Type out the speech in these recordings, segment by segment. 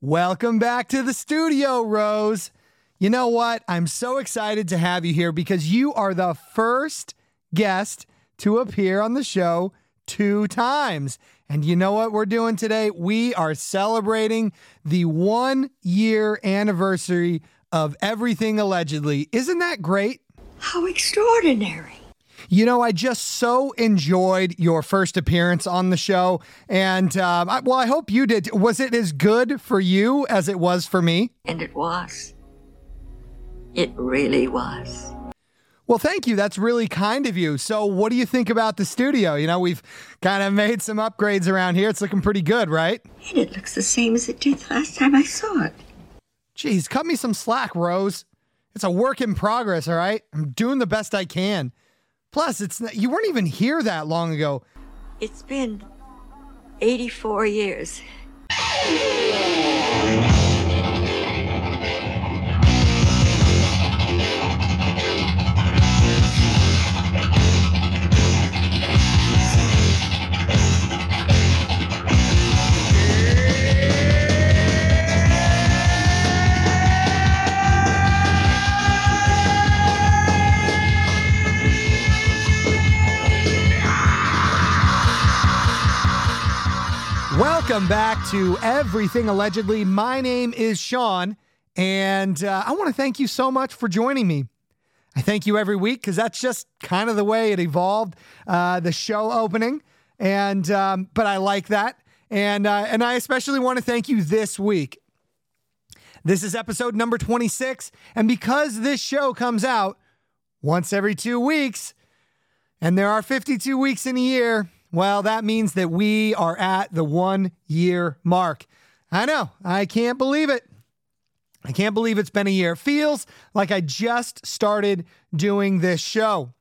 Welcome back to the studio, Rose. You know what? I'm so excited to have you here because you are the first guest to appear on the show two times. And you know what we're doing today? We are celebrating the one year anniversary of Everything Allegedly. Isn't that great? How extraordinary. You know, I just so enjoyed your first appearance on the show. And, um, I, well, I hope you did. Was it as good for you as it was for me? And it was. It really was. Well, thank you. That's really kind of you. So, what do you think about the studio? You know, we've kind of made some upgrades around here. It's looking pretty good, right? And it looks the same as it did the last time I saw it. Geez, cut me some slack, Rose. It's a work in progress, all right? I'm doing the best I can. Plus, it's not, you weren't even here that long ago. It's been 84 years. Welcome back to Everything Allegedly. My name is Sean, and uh, I want to thank you so much for joining me. I thank you every week because that's just kind of the way it evolved. Uh, the show opening, and um, but I like that, and uh, and I especially want to thank you this week. This is episode number twenty six, and because this show comes out once every two weeks, and there are fifty two weeks in a year. Well, that means that we are at the one year mark. I know, I can't believe it. I can't believe it's been a year. It feels like I just started doing this show.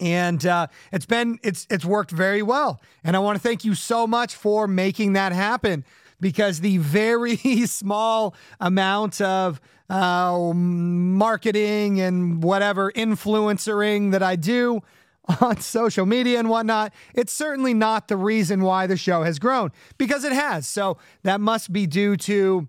And uh, it's been it's it's worked very well, and I want to thank you so much for making that happen. Because the very small amount of uh, marketing and whatever influencering that I do on social media and whatnot, it's certainly not the reason why the show has grown because it has. So that must be due to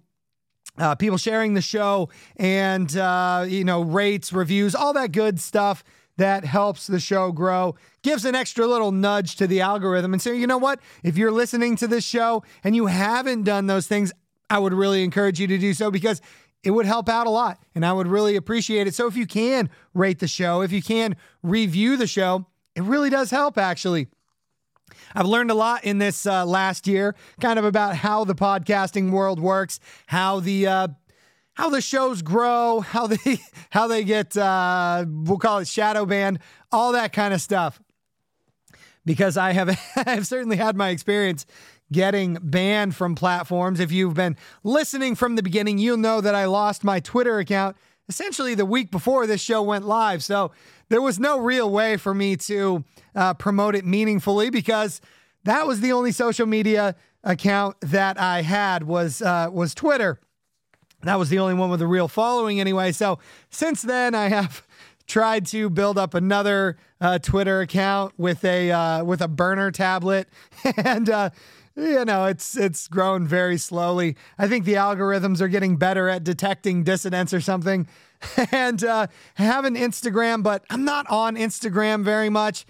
uh, people sharing the show and, uh, you know, rates, reviews, all that good stuff that helps the show grow, gives an extra little nudge to the algorithm. And so, you know what? If you're listening to this show and you haven't done those things, I would really encourage you to do so because it would help out a lot and I would really appreciate it. So if you can rate the show, if you can review the show, it really does help actually. I've learned a lot in this uh, last year, kind of about how the podcasting world works, how the uh, how the shows grow, how they how they get uh, we'll call it shadow banned, all that kind of stuff. Because I have I've certainly had my experience getting banned from platforms. If you've been listening from the beginning, you'll know that I lost my Twitter account essentially the week before this show went live. So there was no real way for me to uh, promote it meaningfully because that was the only social media account that I had was uh, was Twitter. That was the only one with a real following anyway. So since then, I have tried to build up another uh, Twitter account with a uh, with a burner tablet, and uh, you know it's it's grown very slowly. I think the algorithms are getting better at detecting dissidents or something. and uh, have an Instagram, but I'm not on Instagram very much.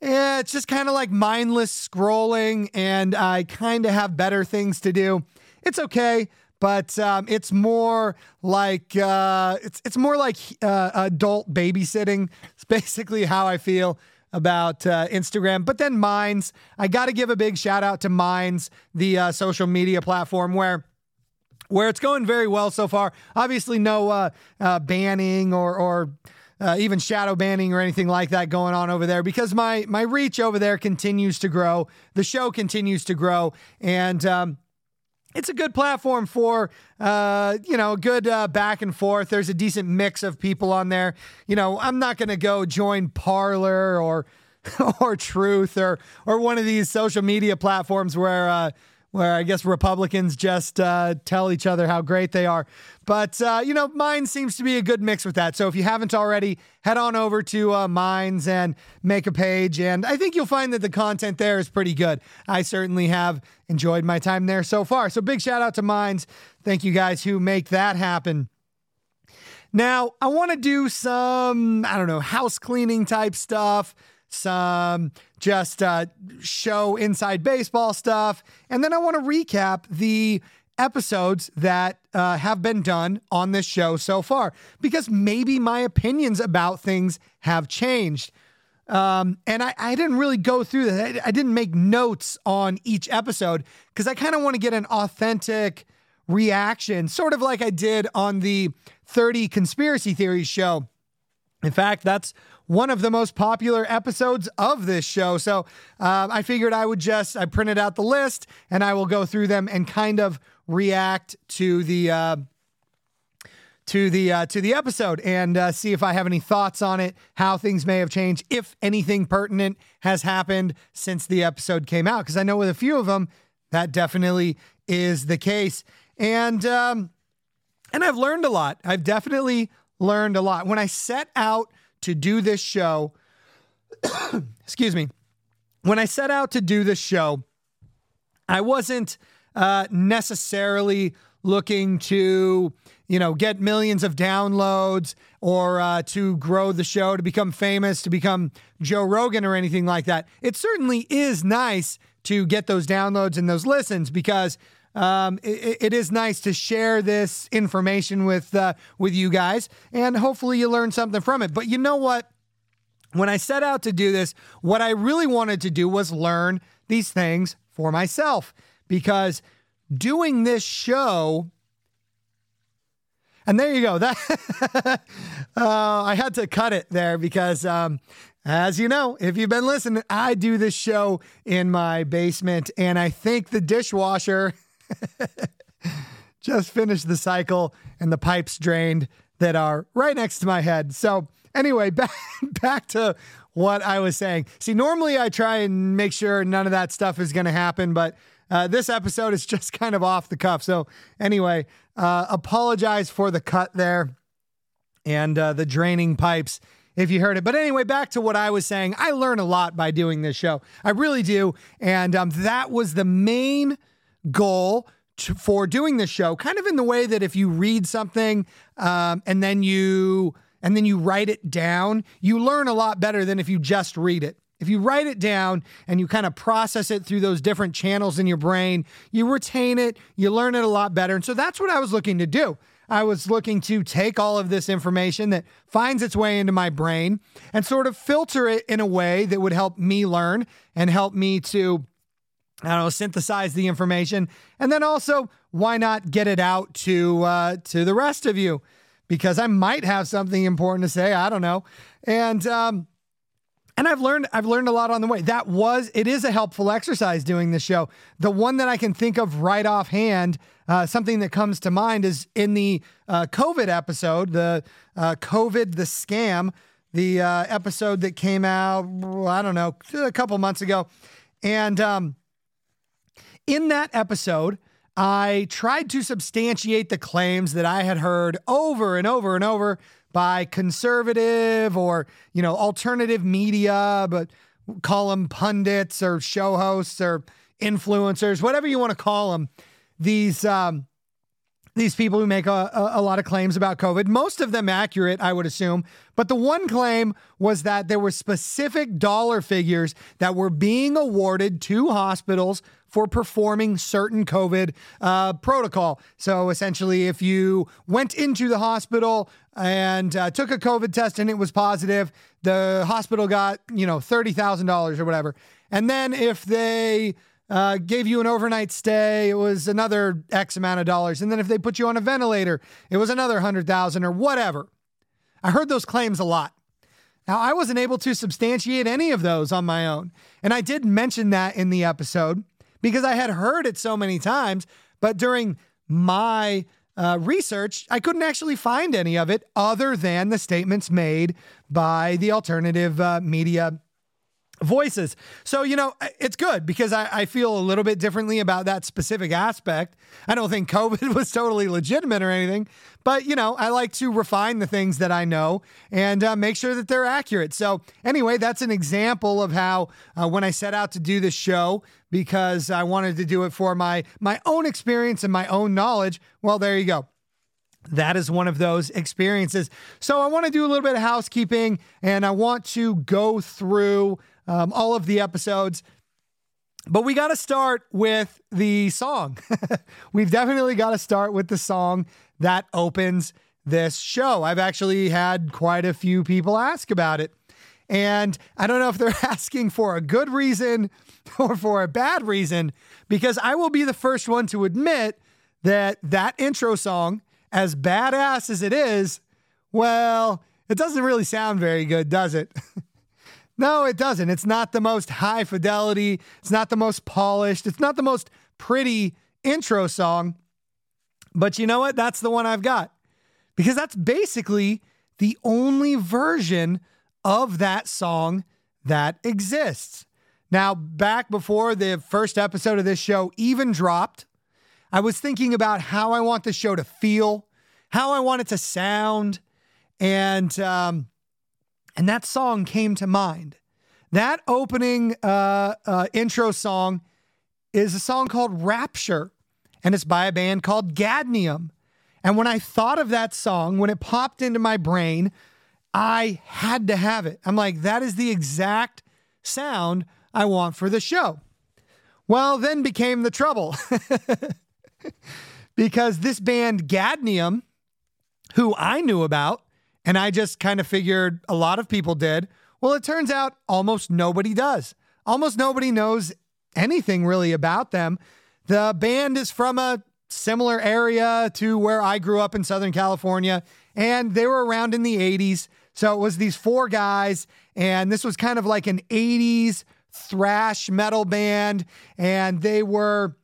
Yeah, it's just kind of like mindless scrolling, and I kind of have better things to do. It's okay, but um, it's more like uh, it's it's more like uh, adult babysitting. It's basically how I feel about uh, Instagram. But then Minds, I got to give a big shout out to Minds, the uh, social media platform where where it's going very well so far. Obviously, no uh, uh, banning or or uh, even shadow banning or anything like that going on over there because my my reach over there continues to grow. The show continues to grow, and um, it's a good platform for uh, you know good uh, back and forth. There's a decent mix of people on there. You know, I'm not going to go join Parler or or Truth or or one of these social media platforms where uh, where I guess Republicans just uh, tell each other how great they are. But, uh, you know, Minds seems to be a good mix with that. So if you haven't already, head on over to uh, Minds and make a page. And I think you'll find that the content there is pretty good. I certainly have enjoyed my time there so far. So big shout out to Minds. Thank you guys who make that happen. Now, I want to do some, I don't know, house cleaning type stuff some just uh, show inside baseball stuff. And then I want to recap the episodes that uh, have been done on this show so far because maybe my opinions about things have changed. Um, and I, I didn't really go through that. I, I didn't make notes on each episode because I kind of want to get an authentic reaction, sort of like I did on the 30 conspiracy theories show. In fact, that's one of the most popular episodes of this show. So um, I figured I would just I printed out the list and I will go through them and kind of react to the uh, to the uh, to the episode and uh, see if I have any thoughts on it, how things may have changed, if anything pertinent has happened since the episode came out. Because I know with a few of them that definitely is the case, and um, and I've learned a lot. I've definitely learned a lot when I set out to do this show, excuse me, when I set out to do this show, I wasn't uh, necessarily looking to, you know, get millions of downloads or uh, to grow the show, to become famous, to become Joe Rogan or anything like that. It certainly is nice to get those downloads and those listens because um, it, it is nice to share this information with uh, with you guys, and hopefully you learn something from it. But you know what? When I set out to do this, what I really wanted to do was learn these things for myself because doing this show and there you go. That uh, I had to cut it there because, um, as you know, if you've been listening, I do this show in my basement, and I think the dishwasher Just finished the cycle and the pipes drained that are right next to my head. So, anyway, back, back to what I was saying. See, normally I try and make sure none of that stuff is going to happen, but uh, this episode is just kind of off the cuff. So, anyway, uh, apologize for the cut there and uh, the draining pipes if you heard it. But anyway, back to what I was saying. I learn a lot by doing this show. I really do. And um, that was the main goal to, for doing this show, kind of in the way that if you read something um, and then you and then you write it down, you learn a lot better than if you just read it. If you write it down and you kind of process it through those different channels in your brain, you retain it, you learn it a lot better. And so that's what I was looking to do. I was looking to take all of this information that finds its way into my brain and sort of filter it in a way that would help me learn and help me to I don't know, synthesize the information, and then also why not get it out to uh, to the rest of you? Because I might have something important to say. I don't know, and um, and I've learned I've learned a lot on the way. That was it is a helpful exercise doing this show. The one that I can think of right offhand, uh, something that comes to mind is in the uh, COVID episode, the uh, COVID the scam, the uh, episode that came out I don't know a couple months ago, and um, in that episode, I tried to substantiate the claims that I had heard over and over and over by conservative or, you know, alternative media, but call them pundits or show hosts or influencers, whatever you want to call them. These um, these people who make a, a, a, lot of claims about COVID, most of them accurate, I would assume. But the one claim was that there were specific dollar figures that were being awarded to hospitals for performing certain COVID uh, protocol. So essentially, if you went into the hospital and uh, took a COVID test and it was positive, the hospital got, you know, $30,000 or whatever. And then if they uh, gave you an overnight stay, it was another X amount of dollars. And then if they put you on a ventilator, it was another hundred thousand or whatever. I heard those claims a lot. Now, I wasn't able to substantiate any of those on my own. And I did mention that in the episode because I had heard it so many times. But during my uh, research, I couldn't actually find any of it other than the statements made by the alternative uh, media voices. So, you know, it's good because I, I, feel a little bit differently about that specific aspect. I don't think COVID was totally legitimate or anything, but, you know, I like to refine the things that I know and uh, make sure that they're accurate. So, anyway, that's an example of how uh, when I set out to do this show, because I wanted to do it for my my own experience and my own knowledge, well, there you go that is one of those experiences. So I want to do a little bit of housekeeping and I want to go through um, all of the episodes. But we got to start with the song. We've definitely got to start with the song that opens this show. I've actually had quite a few people ask about it. And I don't know if they're asking for a good reason or for a bad reason, because I will be the first one to admit that that intro song, as badass as it is, well, it doesn't really sound very good, does it? No, it doesn't. It's not the most high fidelity. It's not the most polished. It's not the most pretty intro song. But you know what? That's the one I've got because that's basically the only version of that song that exists. Now, back before the first episode of this show even dropped, I was thinking about how I want the show to feel, how I want it to sound, and um, and that song came to mind. That opening uh, uh, intro song is a song called Rapture, and it's by a band called Gadnium. And when I thought of that song, when it popped into my brain, I had to have it. I'm like, that is the exact sound I want for the show. Well, then became the trouble because this band Gadnium, who I knew about, and I just kind of figured a lot of people did. Well, it turns out almost nobody does. Almost nobody knows anything really about them. The band is from a similar area to where I grew up in Southern California, and they were around in the 80s. So it was these four guys, and this was kind of like an 80s thrash metal band, and they were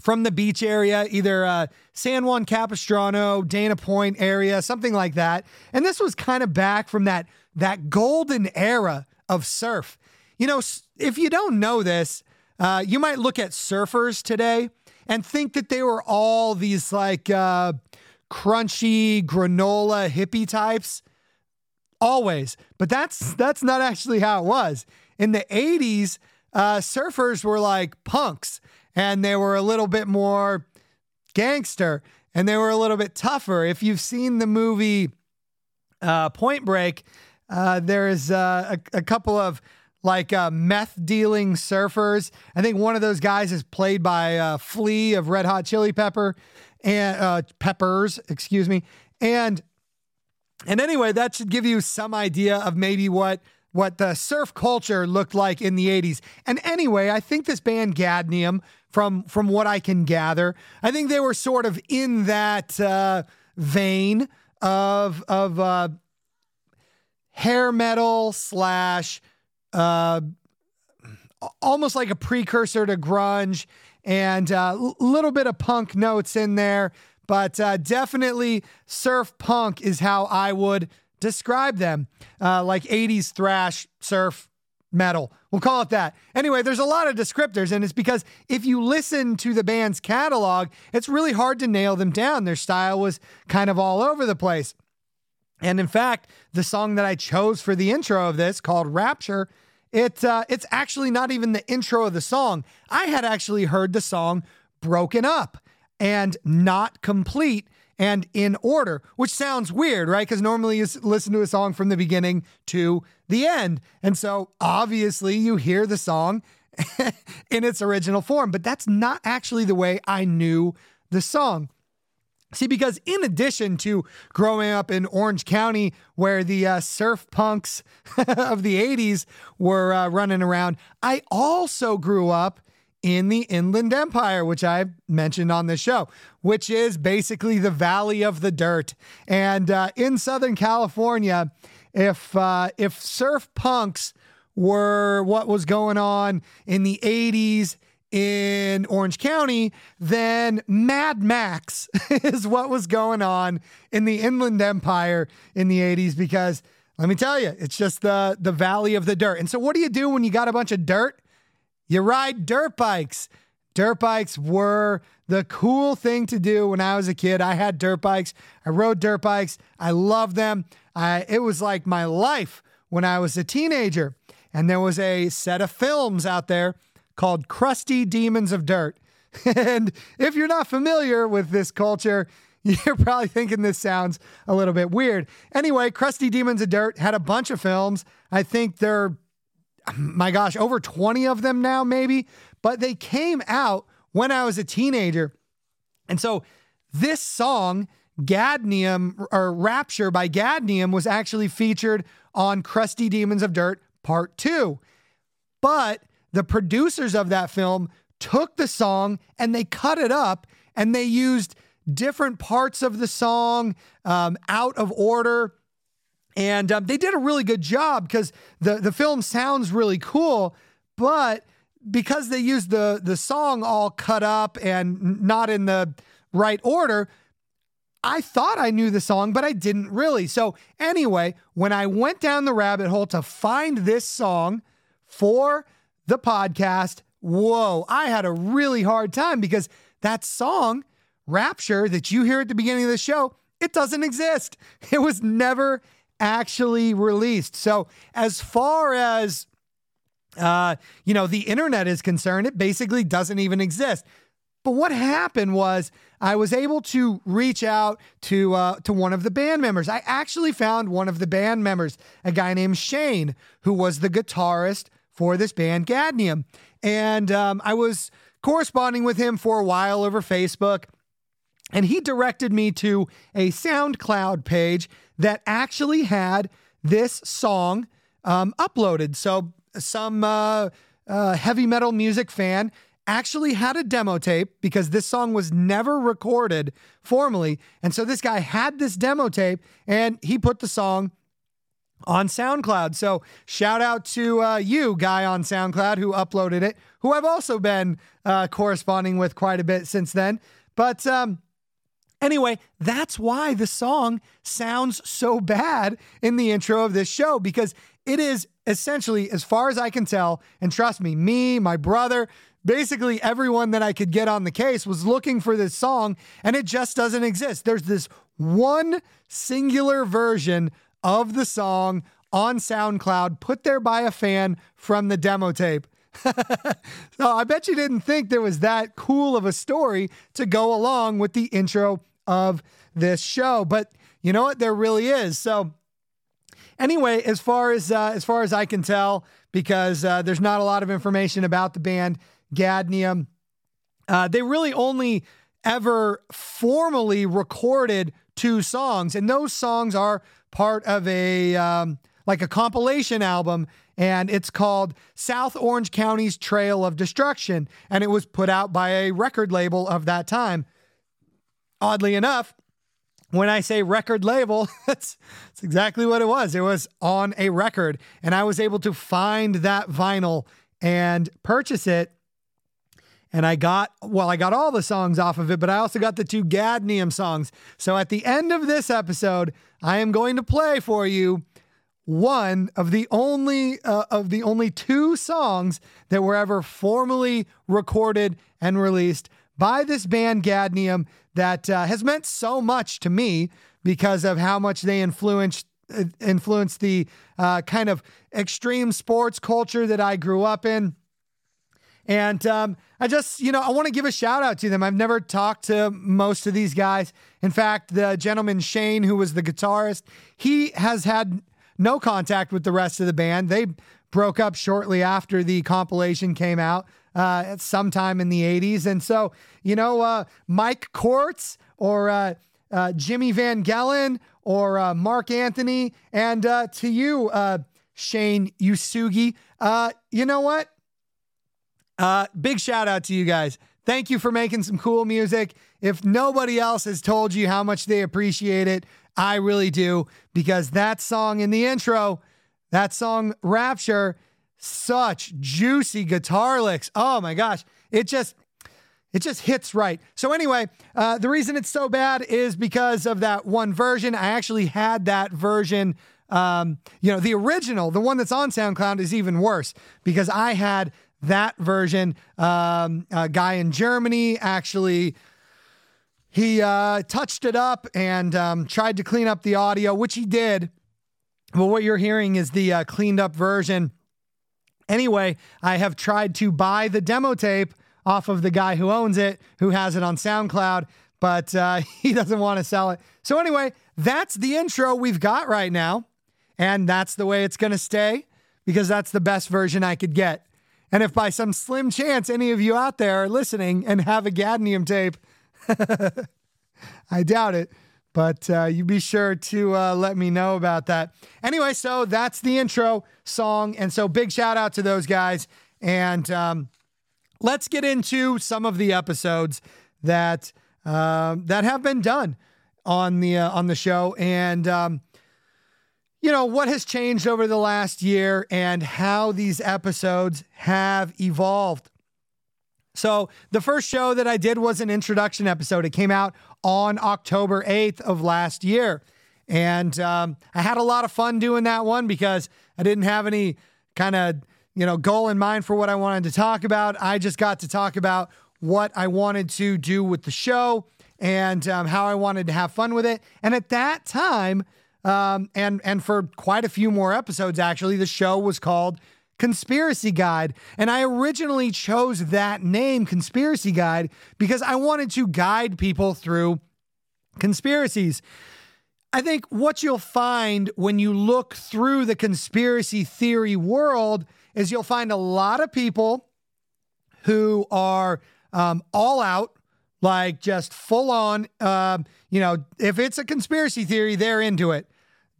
from the beach area, either uh, San Juan Capistrano, Dana Point area, something like that. And this was kind of back from that that golden era of surf. You know, if you don't know this, uh, you might look at surfers today and think that they were all these like uh, crunchy granola hippie types. Always, but that's that's not actually how it was. In the '80s, uh, surfers were like punks and they were a little bit more gangster and they were a little bit tougher. If you've seen the movie uh, Point Break, uh, there is uh, a, a, couple of like uh, meth dealing surfers. I think one of those guys is played by uh, Flea of Red Hot Chili Pepper and uh, Peppers, excuse me. And and anyway, that should give you some idea of maybe what what the surf culture looked like in the 80s. And anyway, I think this band Gadnium from from what I can gather. I think they were sort of in that uh, vein of of uh, hair metal slash uh, almost like a precursor to grunge and a uh, little bit of punk notes in there, but uh, definitely surf punk is how I would describe them, uh, like 80s thrash surf metal. We'll call it that. Anyway, there's a lot of descriptors, and it's because if you listen to the band's catalog, it's really hard to nail them down. Their style was kind of all over the place. And in fact, the song that I chose for the intro of this, called Rapture, it uh, it's actually not even the intro of the song. I had actually heard the song broken up and not complete and in order, which sounds weird, right? Because normally you listen to a song from the beginning to the end. And so obviously you hear the song in its original form, but that's not actually the way I knew the song. See, because in addition to growing up in Orange County, where the uh, surf punks of the 80s were uh, running around, I also grew up in the Inland Empire, which I've mentioned on this show, which is basically the Valley of the Dirt. And uh, in Southern California, if uh, if surf punks were what was going on in the 80s in Orange County, then Mad Max is what was going on in the Inland Empire in the 80s because Let me tell you, it's just the the valley of the dirt. And so what do you do when you got a bunch of dirt? You ride dirt bikes. Dirt bikes were the cool thing to do when I was a kid. I had dirt bikes. I rode dirt bikes. I loved them. I, it was like my life when I was a teenager. And there was a set of films out there called Crusty Demons of Dirt. and if you're not familiar with this culture, you're probably thinking this sounds a little bit weird. Anyway, Crusty Demons of Dirt had a bunch of films. I think they're, my gosh, over 20 of them now, maybe, but they came out when I was a teenager. And so this song, Gadnium or Rapture by Gadnium, was actually featured on Crusty Demons of Dirt Part 2. But the producers of that film took the song and they cut it up and they used different parts of the song um, out of order. And um, they did a really good job because the, the film sounds really cool, but because they used the the song all cut up and not in the right order, I thought I knew the song, but I didn't really. So anyway, when I went down the rabbit hole to find this song for the podcast, whoa, I had a really hard time because that song, Rapture, that you hear at the beginning of the show, it doesn't exist. It was never actually released. So as far as uh, you know, the internet is concerned, it basically doesn't even exist. But what happened was I was able to reach out to uh, to one of the band members. I actually found one of the band members, a guy named Shane, who was the guitarist for this band Gadnium, and um, I was corresponding with him for a while over Facebook. And he directed me to a SoundCloud page that actually had this song um, uploaded. So some uh, uh, heavy metal music fan actually had a demo tape because this song was never recorded formally. And so this guy had this demo tape and he put the song on SoundCloud. So shout out to uh, you, guy on SoundCloud, who uploaded it, who I've also been uh, corresponding with quite a bit since then. But um, anyway, that's why the song sounds so bad in the intro of this show because it is essentially, as far as I can tell, and trust me, me, my brother, basically everyone that I could get on the case was looking for this song, and it just doesn't exist. There's this one singular version of the song on SoundCloud put there by a fan from the demo tape. so I bet you didn't think there was that cool of a story to go along with the intro of this show, but you know what? There really is. So Anyway, as far as uh, as far as I can tell, because uh, there's not a lot of information about the band Gadnium, uh, they really only ever formally recorded two songs, and those songs are part of a um, like a compilation album, and it's called South Orange County's Trail of Destruction, and it was put out by a record label of that time. Oddly enough, when I say record label, that's, that's exactly what it was. It was on a record, and I was able to find that vinyl and purchase it. And I got, well, I got all the songs off of it, but I also got the two Gadnium songs. So at the end of this episode, I am going to play for you one of the only uh, of the only two songs that were ever formally recorded and released by this band Gadnium that uh, has meant so much to me because of how much they influenced uh, influenced the uh, kind of extreme sports culture that I grew up in. And um, I just, you know, I want to give a shout out to them. I've never talked to most of these guys. In fact, the gentleman Shane, who was the guitarist, he has had no contact with the rest of the band. They broke up shortly after the compilation came out uh, sometime in the 80s. And so, you know, uh, Mike Quartz or uh, uh Jimmy Van Gelen or uh, Mark Anthony, and uh, to you, Shane Usugi, you know what? big shout out to you guys. Thank you for making some cool music. If nobody else has told you how much they appreciate it, I really do because that song in the intro, that song Rapture, such juicy guitar licks. Oh my gosh. It just it just hits right. So anyway, uh, the reason it's so bad is because of that one version. I actually had that version um, you know, the original, the one that's on SoundCloud, is even worse because I had that version. Um, a guy in Germany actually he uh, touched it up and um, tried to clean up the audio, which he did. But what you're hearing is the uh, cleaned up version. Anyway, I have tried to buy the demo tape off of the guy who owns it, who has it on SoundCloud, but uh, he doesn't want to sell it. So, anyway, that's the intro we've got right now. And that's the way it's going to stay because that's the best version I could get. And if by some slim chance any of you out there are listening and have a Gadnium tape, I doubt it, but uh, you be sure to uh, let me know about that. Anyway, so that's the intro song. And so big shout out to those guys. And um, let's get into some of the episodes that uh, that have been done on the uh, on the show. And um, you know, what has changed over the last year and how these episodes have evolved. So, the first show that I did was an introduction episode. It came out on October 8th of last year. And um, I had a lot of fun doing that one because I didn't have any kind of, you know, goal in mind for what I wanted to talk about. I just got to talk about what I wanted to do with the show and um, how I wanted to have fun with it. And at that time, um, and and for quite a few more episodes, actually, the show was called Conspiracy Guide. And I originally chose that name, Conspiracy Guide, because I wanted to guide people through conspiracies. I think what you'll find when you look through the conspiracy theory world is you'll find a lot of people who are um, all out, like just full on. Uh, you know, if it's a conspiracy theory, they're into it.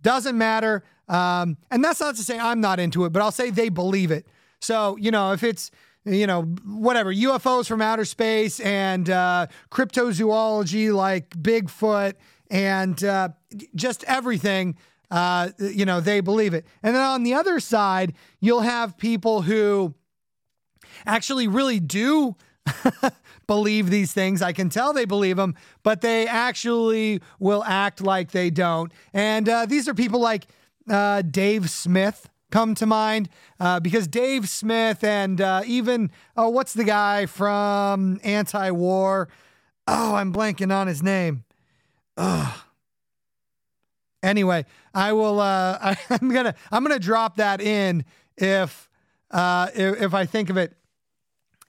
Doesn't matter. Um, and that's not to say I'm not into it, but I'll say they believe it. So, you know, if it's, you know, whatever, UFOs from outer space and uh, cryptozoology like Bigfoot and uh, just everything, uh, you know, they believe it. And then on the other side, you'll have people who actually really do believe these things. I can tell they believe them, but they actually will act like they don't. And uh, these are people like uh, Dave Smith come to mind uh, because Dave Smith and uh, even, oh, what's the guy from Anti War? Oh, I'm blanking on his name. Ugh. Anyway, I will. Uh, I, am gonna. I'm gonna drop that in if, uh, if if I think of it.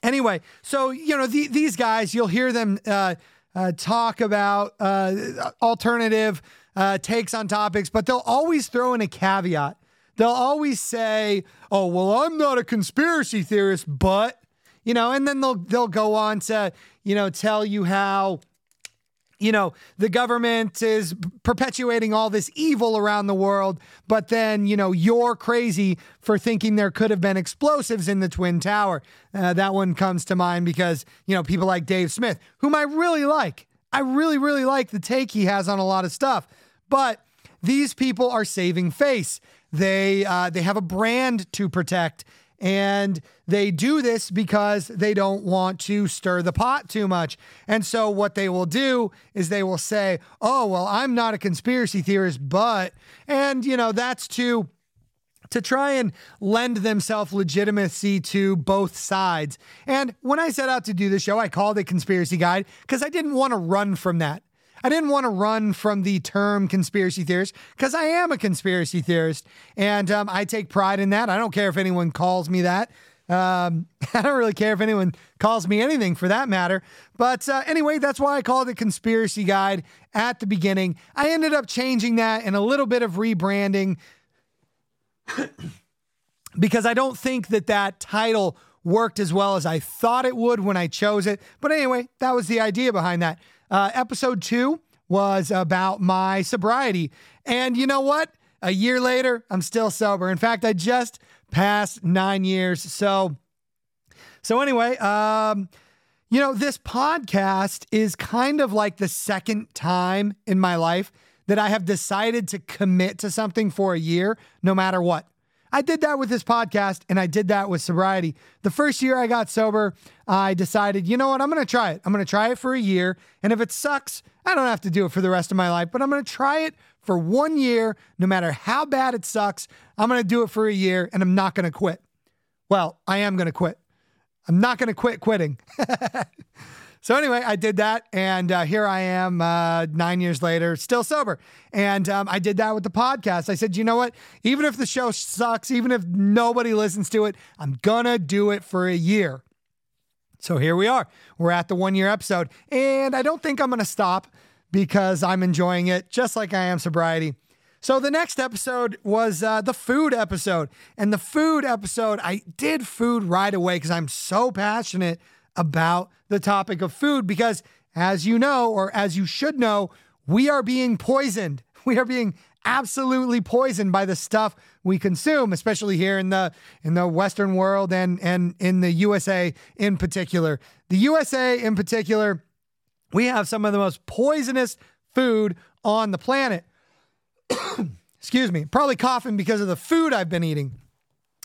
Anyway, so you know the, these guys, you'll hear them uh, uh, talk about uh, alternative uh, takes on topics, but they'll always throw in a caveat. They'll always say, "Oh, well, I'm not a conspiracy theorist, but," you know, and then they'll they'll go on to, you know, tell you how you know, the government is perpetuating all this evil around the world, but then, you know, you're crazy for thinking there could have been explosives in the Twin Tower. Uh, that one comes to mind because, you know, people like Dave Smith, whom I really like. I really, really like the take he has on a lot of stuff. But these people are saving face. They uh, they have a brand to protect, and they do this because they don't want to stir the pot too much. And so what they will do is they will say, "Oh, well, I'm not a conspiracy theorist, but," and you know that's to to try and lend themselves legitimacy to both sides. And when I set out to do the show, I called it Conspiracy Guide because I didn't want to run from that. I didn't want to run from the term conspiracy theorist because I am a conspiracy theorist and um, I take pride in that. I don't care if anyone calls me that. Um, I don't really care if anyone calls me anything for that matter. But uh, anyway, that's why I called it Conspiracy Guide at the beginning. I ended up changing that and a little bit of rebranding because I don't think that that title worked as well as I thought it would when I chose it. But anyway, that was the idea behind that. Uh, episode two was about my sobriety. And you know what? A year later, I'm still sober. In fact, I just passed nine years. So, so anyway, um, you know, this podcast is kind of like the second time in my life that I have decided to commit to something for a year, no matter what. I did that with this podcast and I did that with sobriety. The first year I got sober, I decided, you know what, I'm going to try it. I'm going to try it for a year. And if it sucks, I don't have to do it for the rest of my life, but I'm going to try it for one year, no matter how bad it sucks. I'm going to do it for a year and I'm not going to quit. Well, I am going to quit. I'm not going to quit quitting. so, anyway, I did that. And uh, here I am uh, nine years later, still sober. And um, I did that with the podcast. I said, you know what? Even if the show sucks, even if nobody listens to it, I'm to do it for a year. So here we are. We're at the one year episode. And I don't think I'm to stop because I'm enjoying it just like I am sobriety. So the next episode was uh, the food episode. And the food episode, I did food right away because I'm so passionate about the topic of food because as you know, or as you should know, we are being poisoned. We are being absolutely poisoned by the stuff we consume, especially here in the in the Western world and and in the USA in particular. The USA in particular, we have some of the most poisonous food on the planet. Excuse me, probably coughing because of the food I've been eating.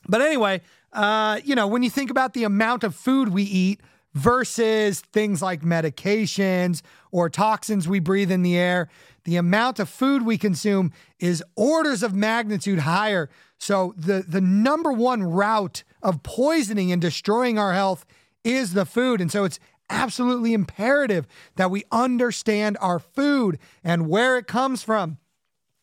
But anyway, uh, you know, when you think about the amount of food we eat versus things like medications or toxins we breathe in the air, the amount of food we consume is orders of magnitude higher. So the the number one route of poisoning and destroying our health is the food. And so it's absolutely imperative that we understand our food and where it comes from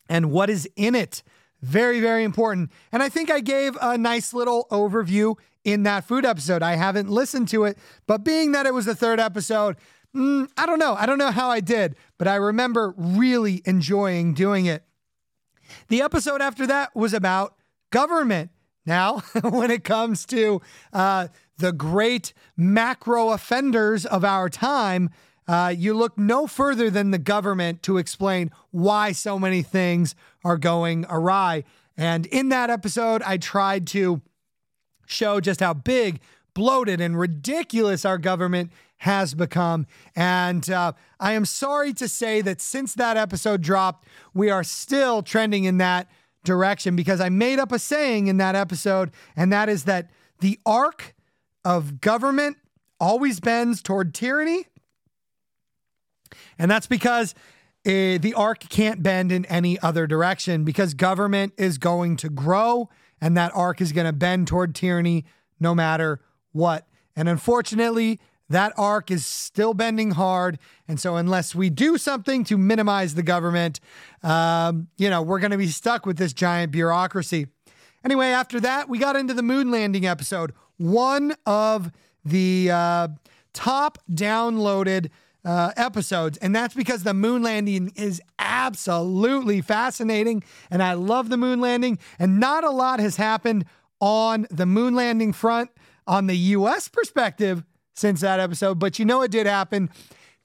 and what is in it. Very, very important. And I think I gave a nice little overview in that food episode. I haven't listened to it, but being that it was the third episode, mm, I don't know. I don't know how I did, but I remember really enjoying doing it. The episode after that was about government. Now, when it comes to uh, the great macro offenders of our time, uh, you look no further than the government to explain why so many things are going awry. And in that episode, I tried to show just how big, bloated, and ridiculous our government has become. And uh, I am sorry to say that since that episode dropped, we are still trending in that direction because I made up a saying in that episode, and that is that the arc of government always bends toward tyranny. And that's because uh, the arc can't bend in any other direction because government is going to grow and that arc is going to bend toward tyranny no matter what. And unfortunately, that arc is still bending hard. And so, unless we do something to minimize the government, um, you know, we're going to be stuck with this giant bureaucracy. Anyway, after that, we got into the moon landing episode, one of the uh, top downloaded uh, episodes. And that's because the moon landing is absolutely fascinating. And I love the moon landing. And not a lot has happened on the moon landing front on the US perspective since that episode. But you know, it did happen.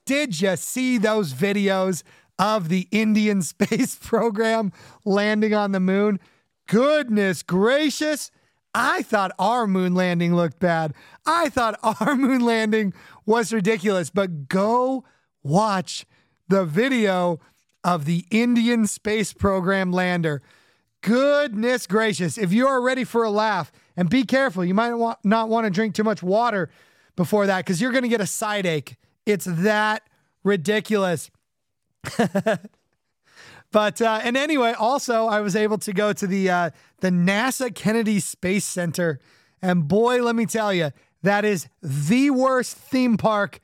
Did you see those videos of the Indian space program landing on the moon? Goodness gracious. I thought our moon landing looked bad. I thought our moon landing was ridiculous. But go watch the video of the Indian space program lander. Goodness gracious. If you are ready for a laugh, and be careful, you might not want to drink too much water before that because you're going to get a side ache. It's that ridiculous. but uh, and anyway, also I was able to go to the uh, the NASA Kennedy Space Center, and boy, let me tell you, that is the worst theme park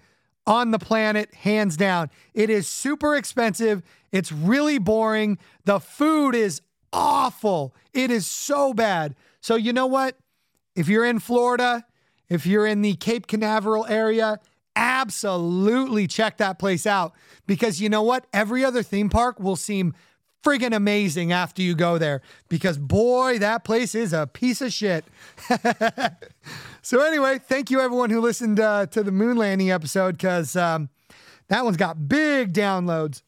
on the planet, hands down. It is super expensive. It's really boring. The food is awful. It is so bad. So you know what? If you're in Florida if you're in the Cape Canaveral area, absolutely check that place out because you know what? Every other theme park will seem friggin' amazing after you go there because boy, that place is a piece of shit. so, anyway, thank you everyone who listened uh, to the moon landing episode because um, that one's got big downloads.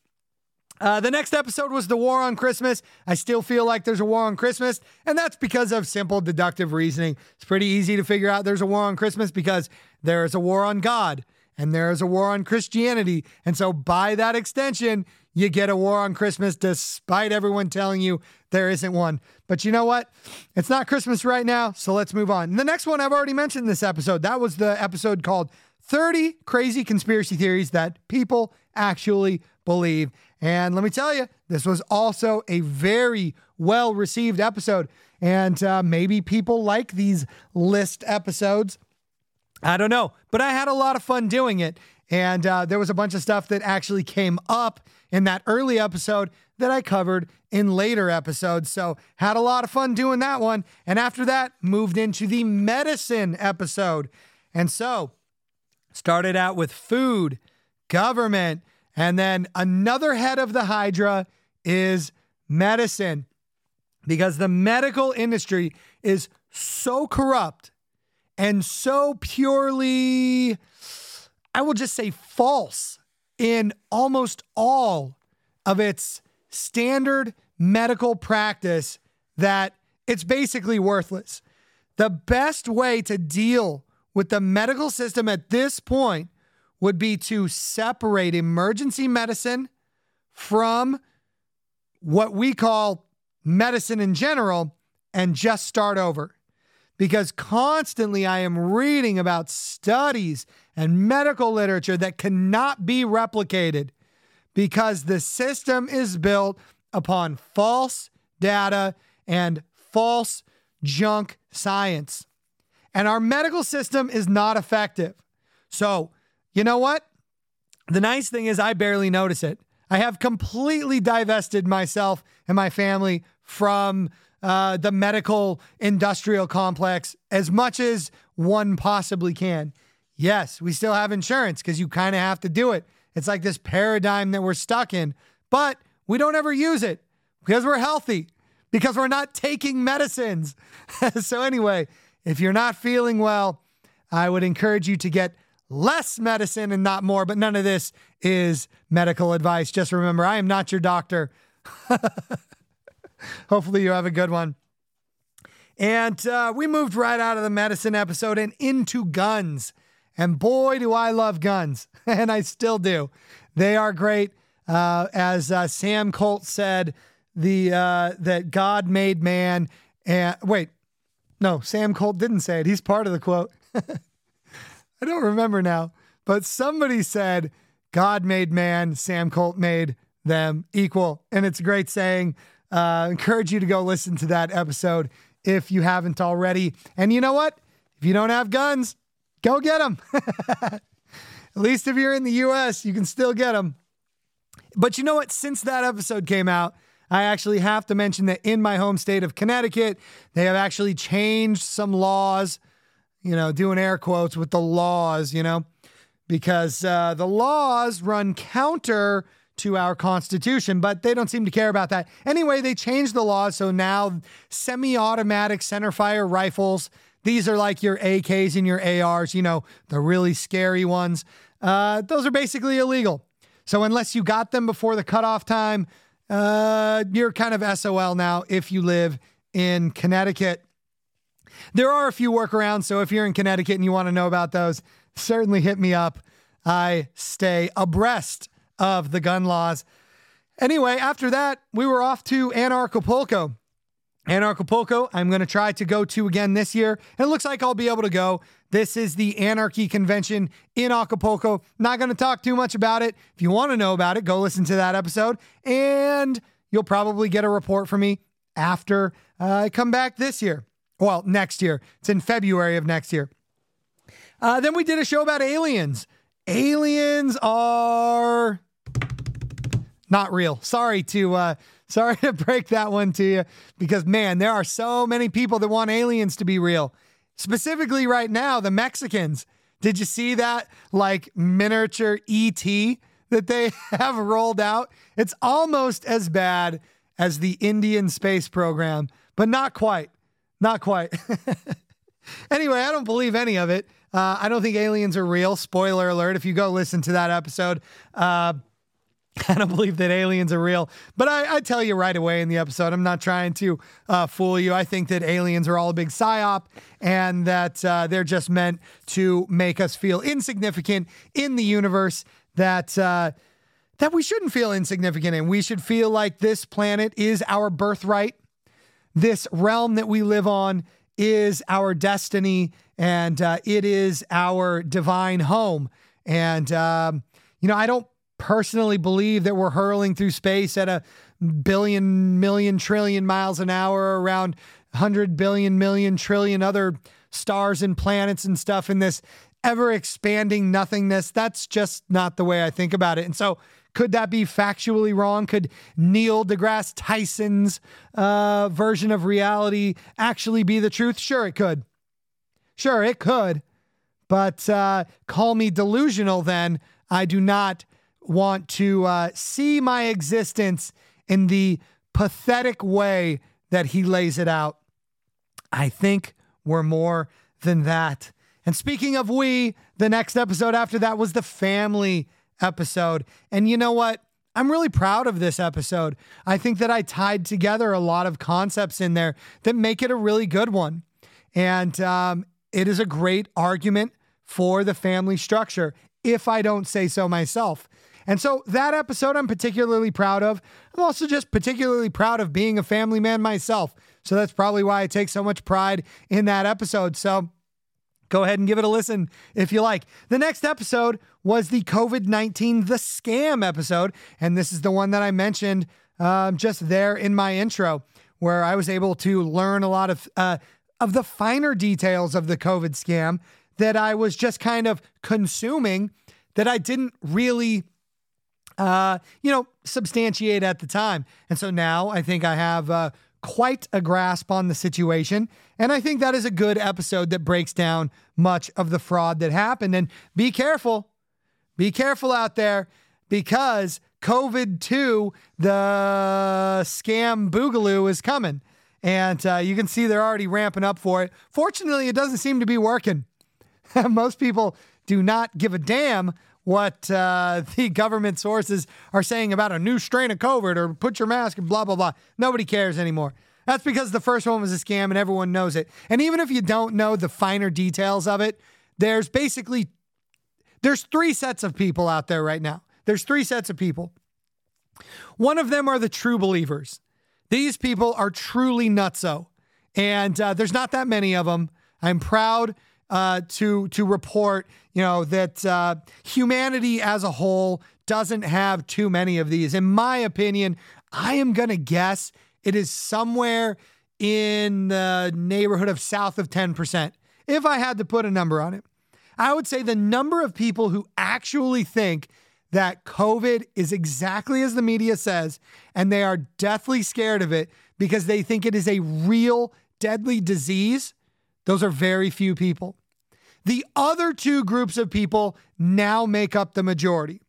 Uh, the next episode was the war on Christmas. I still feel like there's a war on Christmas, and that's because of simple deductive reasoning. It's pretty easy to figure out there's a war on Christmas because there is a war on God and there is a war on Christianity. And so, by that extension, you get a war on Christmas despite everyone telling you there isn't one. But you know what? It's not Christmas right now, so let's move on. And the next one I've already mentioned this episode. That was the episode called 30 crazy conspiracy theories that people actually believe. And let me tell you, this was also a very well received episode. And uh, maybe people like these list episodes. I don't know, but I had a lot of fun doing it. And uh, there was a bunch of stuff that actually came up in that early episode that I covered in later episodes. So, had a lot of fun doing that one. And after that, moved into the medicine episode. And so, started out with food, government, and then another head of the Hydra is medicine because the medical industry is so corrupt and so purely, I will just say, false in almost all of its standard medical practice that it's basically worthless. The best way to deal with the medical system at this point would be to separate emergency medicine from what we call medicine in general and just start over. Because constantly I am reading about studies and medical literature that cannot be replicated because the system is built upon false data and false junk science. And our medical system is not effective. So, you know what? The nice thing is, I barely notice it. I have completely divested myself and my family from uh, the medical industrial complex as much as one possibly can. Yes, we still have insurance because you kind of have to do it. It's like this paradigm that we're stuck in, but we don't ever use it because we're healthy, because we're not taking medicines. so, anyway, if you're not feeling well, I would encourage you to get less medicine and not more, but none of this is medical advice. Just remember, I am not your doctor. Hopefully, you have a good one. And uh, we moved right out of the medicine episode and into guns. And boy, do I love guns. and I still do. They are great. Uh, as uh, Sam Colt said, the uh, that God made man. And wait, no, Sam Colt didn't say it. He's part of the quote. I don't remember now, but somebody said God made man, Sam Colt made them equal. And it's a great saying. Uh, encourage you to go listen to that episode if you haven't already. And you know what? If you don't have guns, go get them. At least if you're in the US, you can still get them. But you know what? Since that episode came out, I actually have to mention that in my home state of Connecticut, they have actually changed some laws, you know, doing air quotes with the laws, you know, because uh, the laws run counter to our Constitution, but they don't seem to care about that. Anyway, they changed the law. So now semi automatic centerfire rifles, these are like your AKs and your ARs, you know, the really scary ones. Uh, those are basically illegal. So unless you got them before the cutoff time, uh, you're kind of SOL now if you live in Connecticut. There are a few workarounds. So if you're in Connecticut and you want to know about those, certainly hit me up. I stay abreast of the gun laws. Anyway, after that, we were off to Anarchapulco. Anarchapulco, I'm going to try to go to again this year. And it looks like I'll be able to go. This is the Anarchy Convention in Acapulco. Not going to talk too much about it. If you want to know about it, go listen to that episode. And you'll probably get a report from me after uh, I come back this year. Well, next year. It's in February of next year. Uh, then we did a show about aliens. Aliens are not real. Sorry to uh, sorry to break that one to you because man, there are so many people that want aliens to be real. Specifically, right now, the Mexicans. Did you see that like miniature ET that they have rolled out? It's almost as bad as the Indian space program, but not quite. Not quite. anyway, I don't believe any of it. Uh, I don't think aliens are real. Spoiler alert. If you go listen to that episode, uh, I don't believe that aliens are real, but I, I, tell you right away in the episode, I'm not trying to uh, fool you. I think that aliens are all a big psyop and that uh, they're just meant to make us feel insignificant in the universe. That uh, that we shouldn't feel insignificant and We should feel like this planet is our birthright. This realm that we live on is our destiny and uh, it is our divine home. And, um, you know, I don't personally believe that we're hurling through space at a billion, million, trillion miles an hour around 100 billion, million, trillion other stars and planets and stuff in this ever expanding nothingness. That's just not the way I think about it. And so, could that be factually wrong? Could Neil deGrasse Tyson's uh, version of reality actually be the truth? Sure, it could. Sure, it could. But uh, call me delusional then. I do not want to uh, see my existence in the pathetic way that he lays it out. I think we're more than that. And speaking of we, the next episode after that was the family episode. And you know what? I'm really proud of this episode. I think that I tied together a lot of concepts in there that make it a really good one. And um, it is a great argument for the family structure, if I don't say so myself. And so that episode I'm particularly proud of. I'm also just particularly proud of being a family man myself. So that's probably why I take so much pride in that episode. So go ahead and give it a listen if you like. The next episode was the COVID 19 The Scam episode. And this is the one that I mentioned um, just there in my intro, where I was able to learn a lot of, uh, of the finer details of the COVID scam that I was just kind of consuming that I didn't really uh, you know, substantiate at the time. And so now I think I have uh, quite a grasp on the situation. And I think that is a good episode that breaks down much of the fraud that happened. And be careful, be careful out there because COVID 2, the scam boogaloo is coming. And uh, you can see they're already ramping up for it. Fortunately, it doesn't seem to be working. Most people do not give a damn what uh, the government sources are saying about a new strain of COVID or put your mask and blah, blah, blah. Nobody cares anymore. That's because the first one was a scam and everyone knows it. And even if you don't know the finer details of it, there's basically there's three sets of people out there right now. There's three sets of people. One of them are the true believers. These people are truly nutso, and uh, there's not that many of them. I'm proud uh, to to report, you know, that uh, humanity as a whole doesn't have too many of these. In my opinion, I am to guess it is somewhere in the neighborhood of south of 10%. If I had to put a number on it, I would say the number of people who actually think that COVID is exactly as the media says, and they are deathly scared of it because they think it is a real deadly disease those are very few people. The other two groups of people now make up the majority.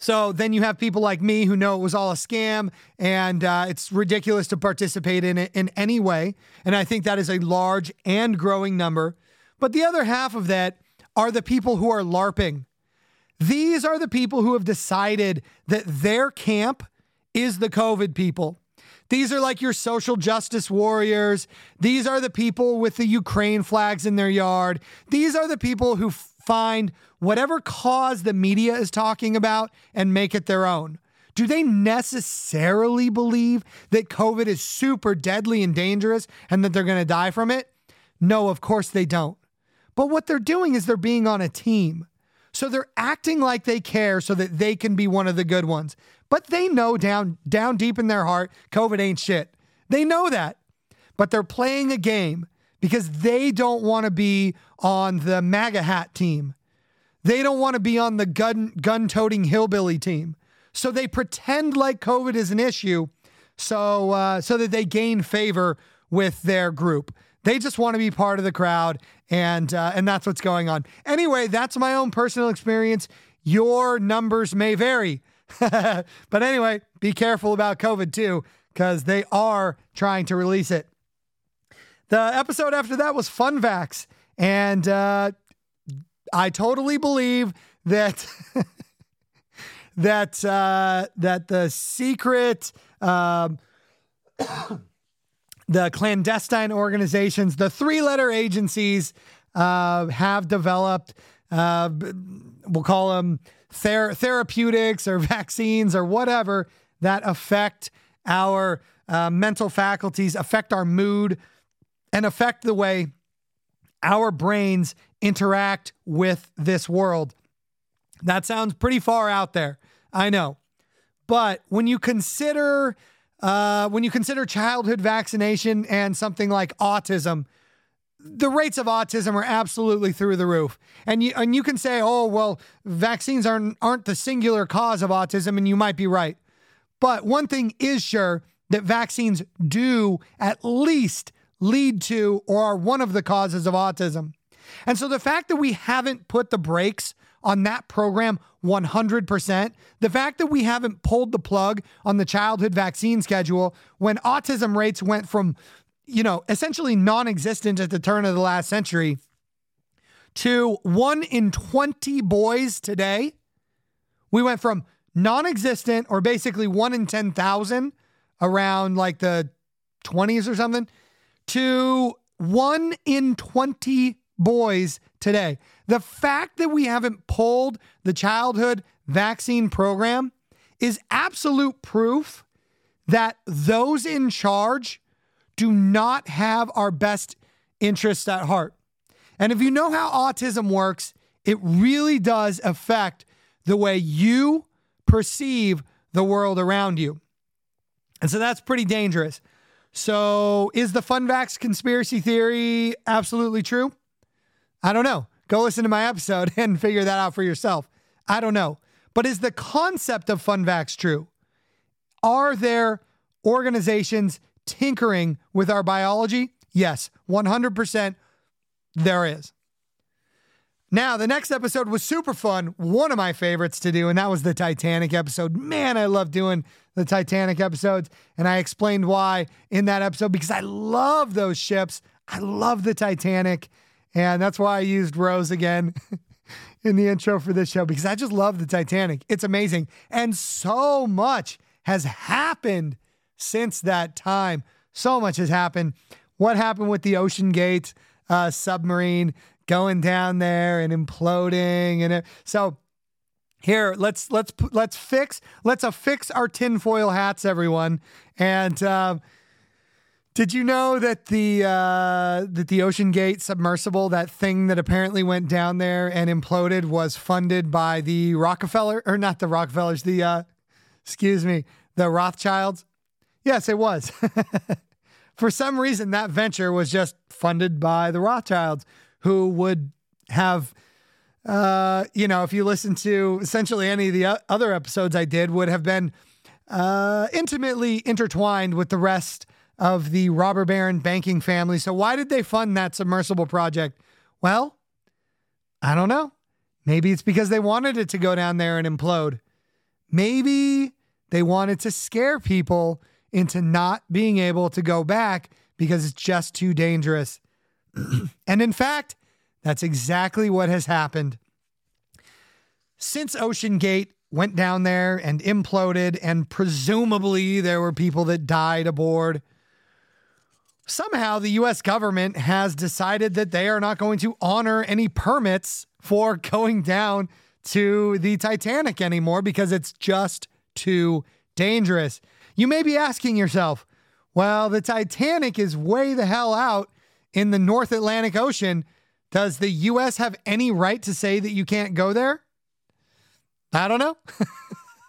So then you have people like me who know it was all a scam and uh, it's ridiculous to participate in it in any way. And I think that is a large and growing number. But the other half of that are the people who are LARPing. These are the people who have decided that their camp is the COVID people. These are like your social justice warriors. These are the people with the Ukraine flags in their yard. These are the people who find whatever cause the media is talking about and make it their own. Do they necessarily believe that COVID is super deadly and dangerous and that they're going to die from it? No, of course they don't. But what they're doing is they're being on a team. So they're acting like they care so that they can be one of the good ones. But they know down down deep in their heart, COVID ain't shit. They know that. But they're playing a game because they don't want to be on the MAGA hat team. They don't want to be on the gun gun toting hillbilly team. So they pretend like COVID is an issue, so uh, so that they gain favor with their group. They just want to be part of the crowd, and uh, and that's what's going on. Anyway, that's my own personal experience. Your numbers may vary. but anyway, be careful about COVID too, because they are trying to release it. The episode after that was FunVax, and uh, I totally believe that that uh, that the secret, um, the clandestine organizations, the three-letter agencies uh, have developed. Uh, we'll call them ther- therapeutics or vaccines or whatever that affect our uh, mental faculties, affect our mood, and affect the way our brains interact with this world. That sounds pretty far out there. I know. But when you consider uh, when you consider childhood vaccination and something like autism, the rates of autism are absolutely through the roof. And you and you can say, "Oh, well, vaccines aren't aren't the singular cause of autism," and you might be right. But one thing is sure that vaccines do at least lead to or are one of the causes of autism. And so the fact that we haven't put the brakes on that program 100%, the fact that we haven't pulled the plug on the childhood vaccine schedule when autism rates went from, you know, essentially non existent at the turn of the last century to one in 20 boys today, we went from non existent or basically one in 10,000 around like the 20s or something to one in 20 boys today. The fact that we haven't pulled the childhood vaccine program is absolute proof that those in charge do not have our best interests at heart. And if you know how autism works, it really does affect the way you perceive the world around you. And so that's pretty dangerous. So, is the FunVax conspiracy theory absolutely true? I don't know. Go listen to my episode and figure that out for yourself. I don't know. But is the concept of fun FunVax true? Are there organizations tinkering with our biology? Yes, 100% there is. Now, the next episode was super fun. One of my favorites to do, and that was the Titanic episode. Man, I love doing the Titanic episodes. And I explained why in that episode because I love those ships. I love the Titanic. And that's why I used Rose again in the intro for this show because I just love the Titanic. It's amazing. And so much has happened since that time. So much has happened. What happened with the OceanGate uh, submarine? going down there and imploding and it, so here let's let's let's fix let's affix our tinfoil hats everyone and uh, did you know that the uh, that the OceanGate submersible, that thing that apparently went down there and imploded, was funded by the Rockefeller or not the Rockefellers, the uh, excuse me, the Rothschilds? Yes, it was. For some reason, that venture was just funded by the Rothschilds, who would have, uh, you know, if you listen to essentially any of the other episodes I did, would have been uh, intimately intertwined with the rest of the robber baron banking family. So, why did they fund that submersible project? Well, I don't know. Maybe it's because they wanted it to go down there and implode. Maybe they wanted to scare people into not being able to go back because it's just too dangerous. and in fact, that's exactly what has happened. Since OceanGate went down there and imploded, and presumably there were people that died aboard, somehow the US government has decided that they are not going to honor any permits for going down to the Titanic anymore because it's just too dangerous. You may be asking yourself, well, the Titanic is way the hell out in the North Atlantic Ocean. Does the US have any right to say that you can't go there? I don't know.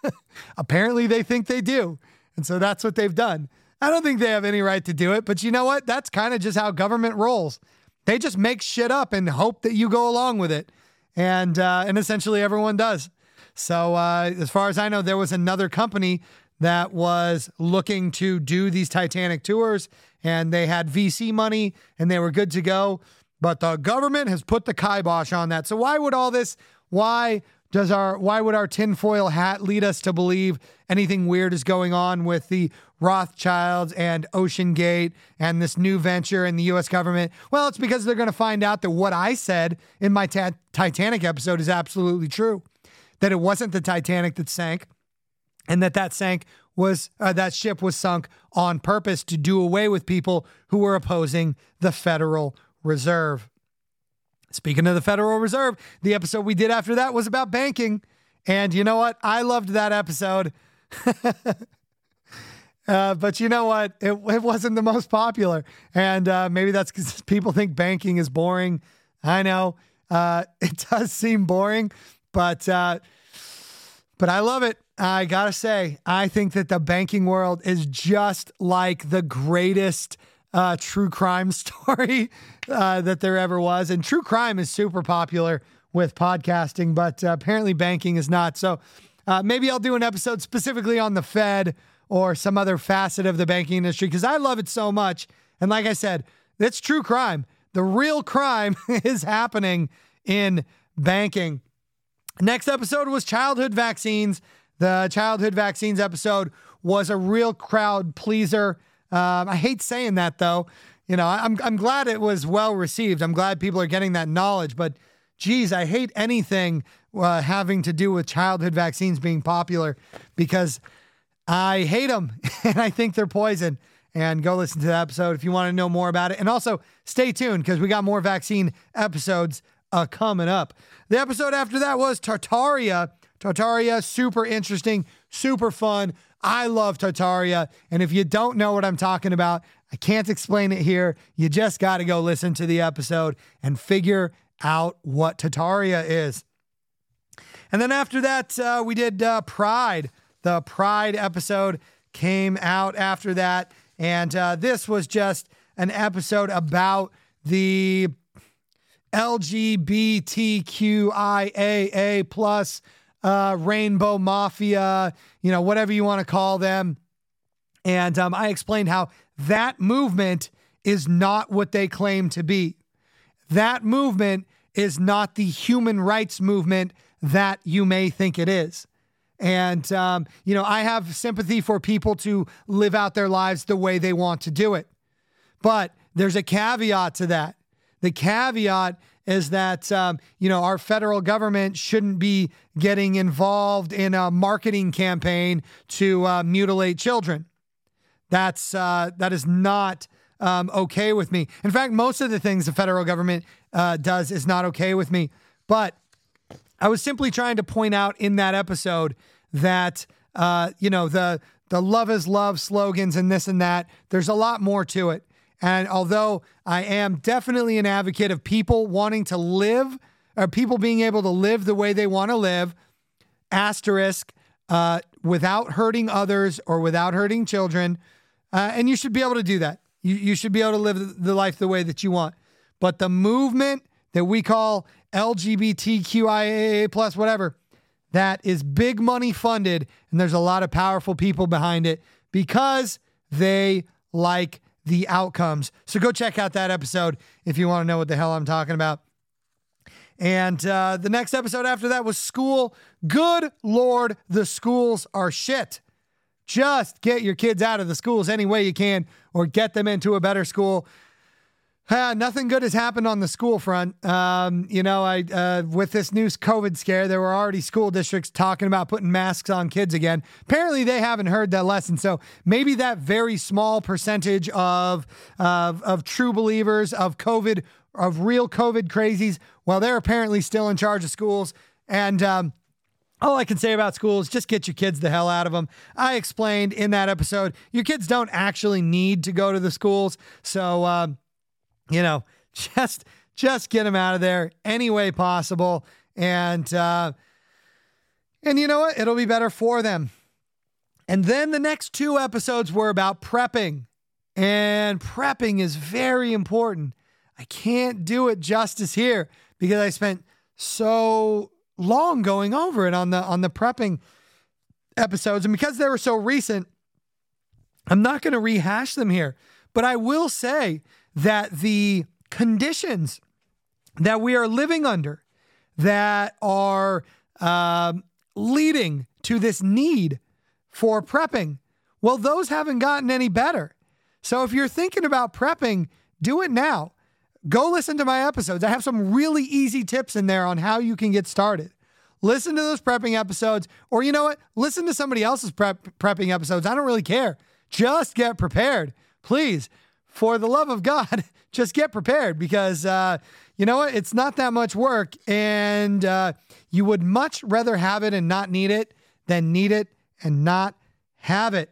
Apparently, they think they do. And so that's what they've done. I don't think they have any right to do it, but you know what? That's kind of just how government rolls. They just make shit up and hope that you go along with it. And uh, and essentially everyone does. So uh, as far as I know, there was another company that was looking to do these Titanic tours and they had VC money and they were good to go. But the government has put the kibosh on that. So why would all this, why does our why would our tinfoil hat lead us to believe anything weird is going on with the Rothschilds and OceanGate and this new venture in the US government? Well, it's because they're going to find out that what I said in my ta- Titanic episode is absolutely true. That it wasn't the Titanic that sank and that that sank was uh, that ship was sunk on purpose to do away with people who were opposing the Federal Reserve. Speaking of the Federal Reserve, the episode we did after that was about banking. And you know what? I loved that episode. Uh, but you know what? It, it wasn't the most popular. And uh, maybe that's because people think banking is boring. I know uh, it does seem boring, but uh, but I love it. I gotta say, I think that the banking world is just like the greatest uh, true crime story uh, that there ever was. And true crime is super popular with podcasting, but uh, apparently banking is not. So uh, maybe I'll do an episode specifically on the Fed or some other facet of the banking industry because I love it so much. And like I said, it's true crime. The real crime is happening in banking. Next episode was childhood vaccines. The childhood vaccines episode was a real crowd pleaser. Um, I hate saying that though. You know, I'm, I'm glad it was well received. I'm glad people are getting that knowledge, but geez, I hate anything uh, having to do with childhood vaccines being popular because I hate them and I think they're poison. And go listen to the episode if you want to know more about it. And also stay tuned because we got more vaccine episodes uh, coming up. The episode after that was Tartaria. Tartaria, super interesting, super fun. I love Tartaria. And if you don't know what I'm talking about, I can't explain it here. You just got to go listen to the episode and figure out what Tartaria is. And then after that, uh, we did uh, Pride. The Pride episode came out after that. And uh, this was just an episode about the LGBTQIAA plus uh, Rainbow Mafia, you know, whatever you want to call them. And um, I explained how that movement is not what they claim to be. That movement is not the human rights movement that you may think it is. And, um, you know, I have sympathy for people to live out their lives the way they want to do it. But there's a caveat to that. The caveat is that um, you know our federal government shouldn't be getting involved in a marketing campaign to uh, mutilate children. That's uh, that is not um, okay with me. In fact, most of the things the federal government uh, does is not okay with me. But I was simply trying to point out in that episode that uh, you know the the love is love slogans and this and that. There's a lot more to it. And although I am definitely an advocate of people wanting to live, or people being able to live the way they want to live, asterisk, uh, without hurting others or without hurting children. Uh, and you should be able to do that. You, you should be able to live the life the way that you want. But the movement that we call LGBTQIA plus whatever, that is big money funded, and there's a lot of powerful people behind it because they like the outcomes. So go check out that episode if you want to know what the hell I'm talking about. And uh, the next episode after that was school. Good Lord, the schools are shit. Just get your kids out of the schools any way you can or get them into a better school. Uh, nothing good has happened on the school front. Um, you know, I uh, with this new COVID scare, there were already school districts talking about putting masks on kids again. Apparently, they haven't heard that lesson. So maybe that very small percentage of of, of true believers of COVID, of real COVID crazies, well, they're apparently still in charge of schools. And um, all I can say about schools, just get your kids the hell out of them. I explained in that episode, your kids don't actually need to go to the schools. So, um, you know, just just get them out of there any way possible. And uh, and you know what? It'll be better for them. And then the next two episodes were about prepping. And prepping is very important. I can't do it justice here because I spent so long going over it on the on the prepping episodes and because they were so recent I'm not going to rehash them here but I will say that the conditions that we are living under that are um, leading to this need for prepping, well, those haven't gotten any better. So if you're thinking about prepping, do it now. Go listen to my episodes. I have some really easy tips in there on how you can get started. Listen to those prepping episodes, or you know what? Listen to somebody else's prep, prepping episodes. I don't really care. Just get prepared. Please for the love of God, just get prepared because uh, you know what? It's not that much work, and uh, you would much rather have it and not need it than need it and not have it.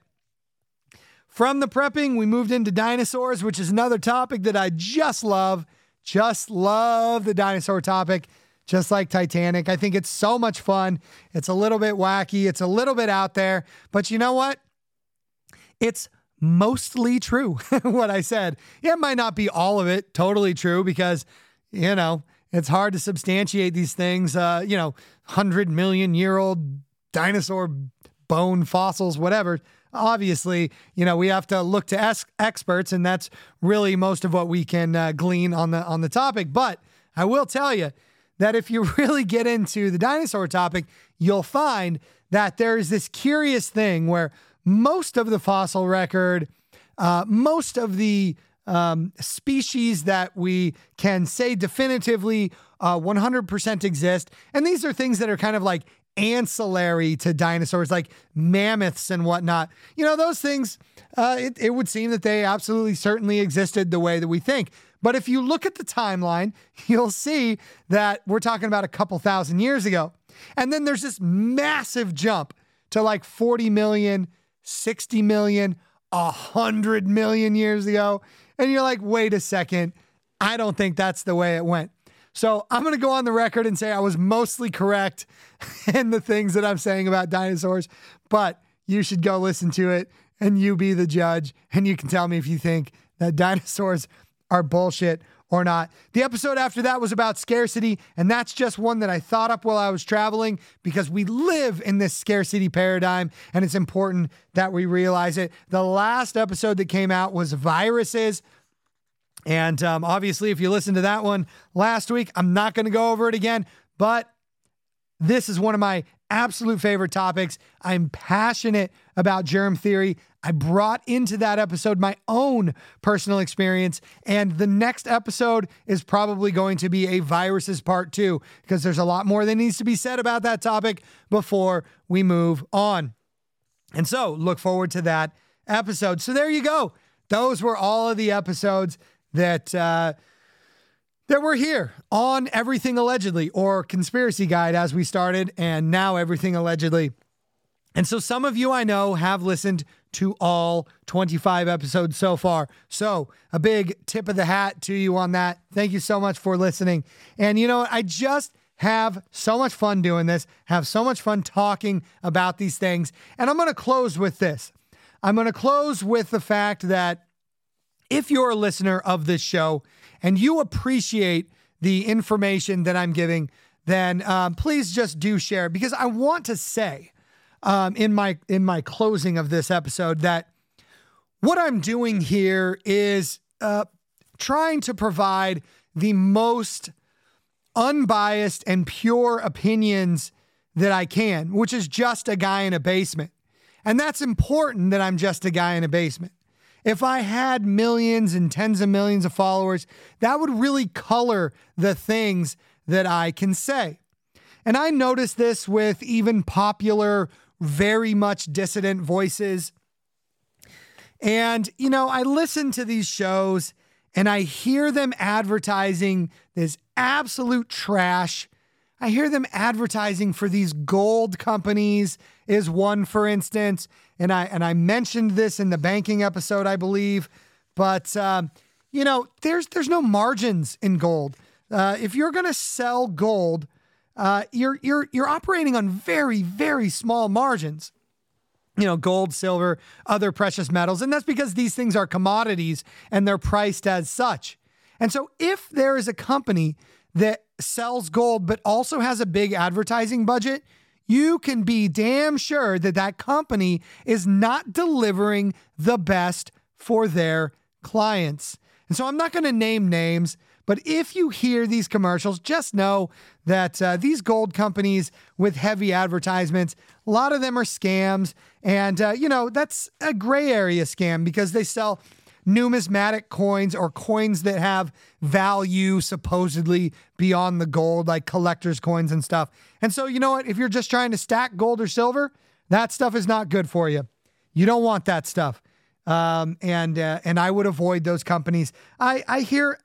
From the prepping, we moved into dinosaurs, which is another topic that I just love. Just love the dinosaur topic, just like Titanic. I think it's so much fun. It's a little bit wacky, it's a little bit out there, but you know what? It's mostly true, what I said. It might not be all of it totally true because, you know, it's hard to substantiate these things. Uh, you know, 100 million year old dinosaur bone fossils, whatever obviously, you know, we have to look to es- experts, and that's really most of what we can uh, glean on the on the topic. But I will tell you that if you really get into the dinosaur topic, you'll find that there is this curious thing where most of the fossil record, uh, most of the um, species that we can say definitively uh, 100% exist. And these are things that are kind of like ancillary to dinosaurs, like mammoths and whatnot. You know, those things, uh, it, it would seem that they absolutely certainly existed the way that we think. But if you look at the timeline, you'll see that we're talking about a couple thousand years ago. And then there's this massive jump to like 40 million, 60 million, 100 million years ago. And you're like, wait a second. I don't think that's the way it went. So I'm going to go on the record and say I was mostly correct in the things that I'm saying about dinosaurs, but you should go listen to it and you be the judge and you can tell me if you think that dinosaurs are bullshit or not. The episode after that was about scarcity, and that's just one that I thought up while I was traveling because we live in this scarcity paradigm and it's important that we realize it. The last episode that came out was viruses. And um, obviously, if you listened to that one last week, I'm not going to go over it again, but this is one of my absolute favorite topics. I'm passionate about germ theory. I brought into that episode my own personal experience. And the next episode is probably going to be a viruses part two, because there's a lot more that needs to be said about that topic before we move on. And so look forward to that episode. So there you go. Those were all of the episodes that uh, that were here on Everything Allegedly or Conspiracy Guide as we started, and now Everything Allegedly. And so some of you I know have listened to all 25 episodes so far. So a big tip of the hat to you on that. Thank you so much for listening. And you know? I just have so much fun doing this, have so much fun talking about these things. And I'm going to close with this. I'm going to close with the fact that if you're a listener of this show and you appreciate the information that I'm giving, then um, please just do share because I want to say um, in my in my closing of this episode that what I'm doing here is uh, trying to provide the most unbiased and pure opinions that I can, which is just a guy in a basement. And that's important that I'm just a guy in a basement. If I had millions and tens of millions of followers, that would really color the things that I can say. And I noticed this with even popular, very much dissident voices. And, you know, I listen to these shows and I hear them advertising this absolute trash. I hear them advertising for these gold companies, is one, for instance and I and I mentioned this in the banking episode, I believe. But um, you know, there's there's no margins in gold. Uh, if you're going to sell gold, uh, you're you're you're operating on very very small margins. You know, gold, silver, other precious metals, and that's because these things are commodities and they're priced as such. And so, if there is a company that sells gold but also has a big advertising budget, you can be damn sure that that company is not delivering the best for their clients. And so I'm not going to name names, but if you hear these commercials, just know that uh, these gold companies with heavy advertisements, a lot of them are scams. And, uh, you know, that's a gray area scam because they sell numismatic coins or coins that have value supposedly beyond the gold, like collector's coins and stuff. And so, you know what? If you're just trying to stack gold or silver, that stuff is not good for you. You don't want that stuff. Um, and uh, and I would avoid those companies. I I hear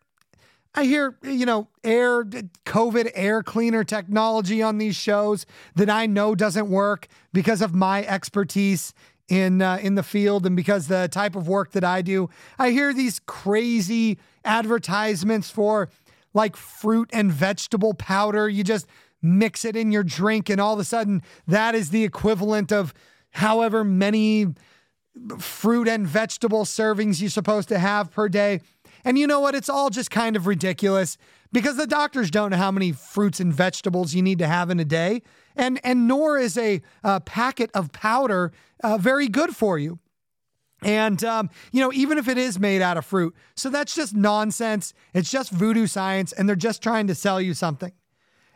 I hear, you know, air, COVID air cleaner technology on these shows that I know doesn't work because of my expertise in uh, in the field and because the type of work that I do, I hear these crazy advertisements for like fruit and vegetable powder. You just mix it in your drink, and all of a sudden, that is the equivalent of however many fruit and vegetable servings you're supposed to have per day. And you know what? It's all just kind of ridiculous because the doctors don't know how many fruits and vegetables you need to have in a day. And, and nor is a, packet of powder uh, very good for you. And, um, you know, even if it is made out of fruit. So that's just nonsense. It's just voodoo science, and they're just trying to sell you something.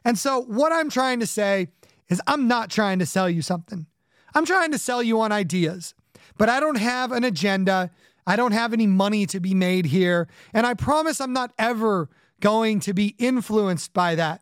And so, what I'm trying to say is, I'm not trying to sell you something. I'm trying to sell you on ideas, but I don't have an agenda. I don't have any money to be made here. And I promise I'm not ever going to be influenced by that.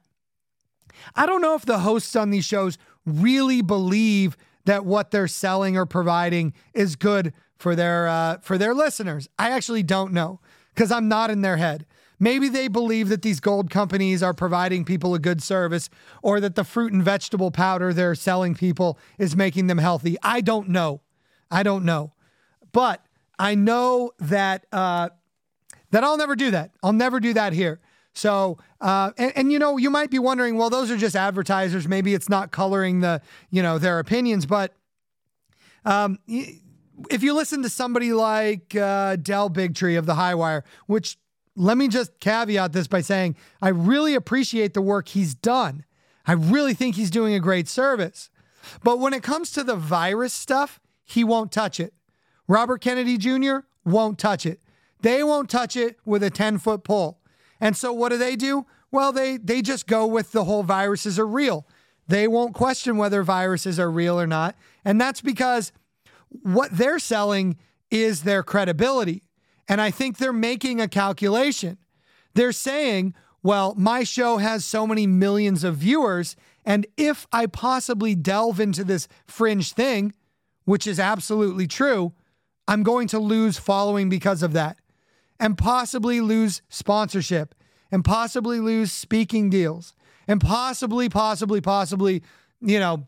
I don't know if the hosts on these shows really believe that what they're selling or providing is good for their uh, for their listeners. I actually don't know because I'm not in their head. Maybe they believe that these gold companies are providing people a good service or that the fruit and vegetable powder they're selling people is making them healthy. I don't know. I don't know. But I know that uh, that I'll never do that. I'll never do that here. So, uh, and, and, you know, you might be wondering, well, those are just advertisers. Maybe it's not coloring the, you know, their opinions. But um, if you listen to somebody like uh, Del Bigtree of the Highwire, which let me just caveat this by saying I really appreciate the work he's done. I really think he's doing a great service. But when it comes to the virus stuff, he won't touch it. Robert Kennedy Jr. won't touch it. They won't touch it with a 10 foot pole. And so what do they do? Well, they they just go with the whole viruses are real. They won't question whether viruses are real or not. And that's because what they're selling is their credibility. And I think they're making a calculation. They're saying, well, my show has so many millions of viewers. And if I possibly delve into this fringe thing, which is absolutely true, I'm going to lose following because of that and possibly lose sponsorship and possibly lose speaking deals and possibly, possibly, possibly, you know,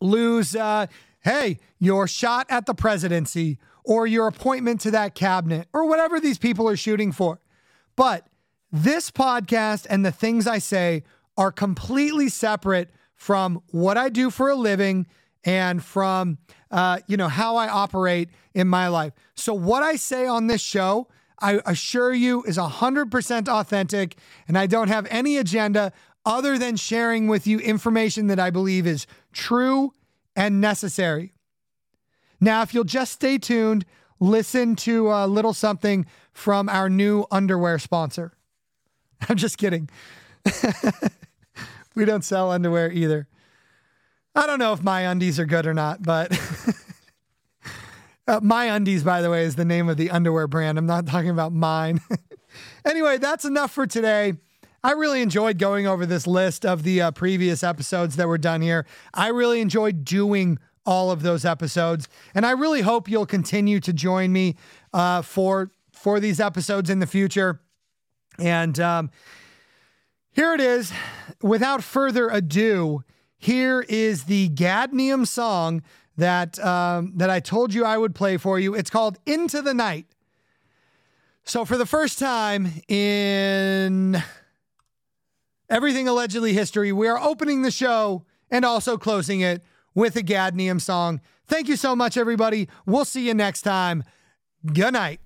lose, uh, hey, your shot at the presidency or your appointment to that cabinet or whatever these people are shooting for. But this podcast and the things I say are completely separate from what I do for a living and from uh, you know how I operate in my life. So what I say on this show, I assure you, is hundred percent authentic, and I don't have any agenda other than sharing with you information that I believe is true and necessary. Now, if you'll just stay tuned, listen to a little something from our new underwear sponsor. I'm just kidding. we don't sell underwear either. I don't know if my undies are good or not, but uh, my undies, by the way, is the name of the underwear brand. I'm not talking about mine. anyway, that's enough for today. I really enjoyed going over this list of the uh, previous episodes that were done here. I really enjoyed doing all of those episodes, and I really hope you'll continue to join me uh, for for these episodes in the future. And um, here it is. Without further ado, here is the Gadnium song that um, that I told you I would play for you. It's called "Into the Night." So, for the first time in everything allegedly history, we are opening the show and also closing it with a Gadnium song. Thank you so much, everybody. We'll see you next time. Good night.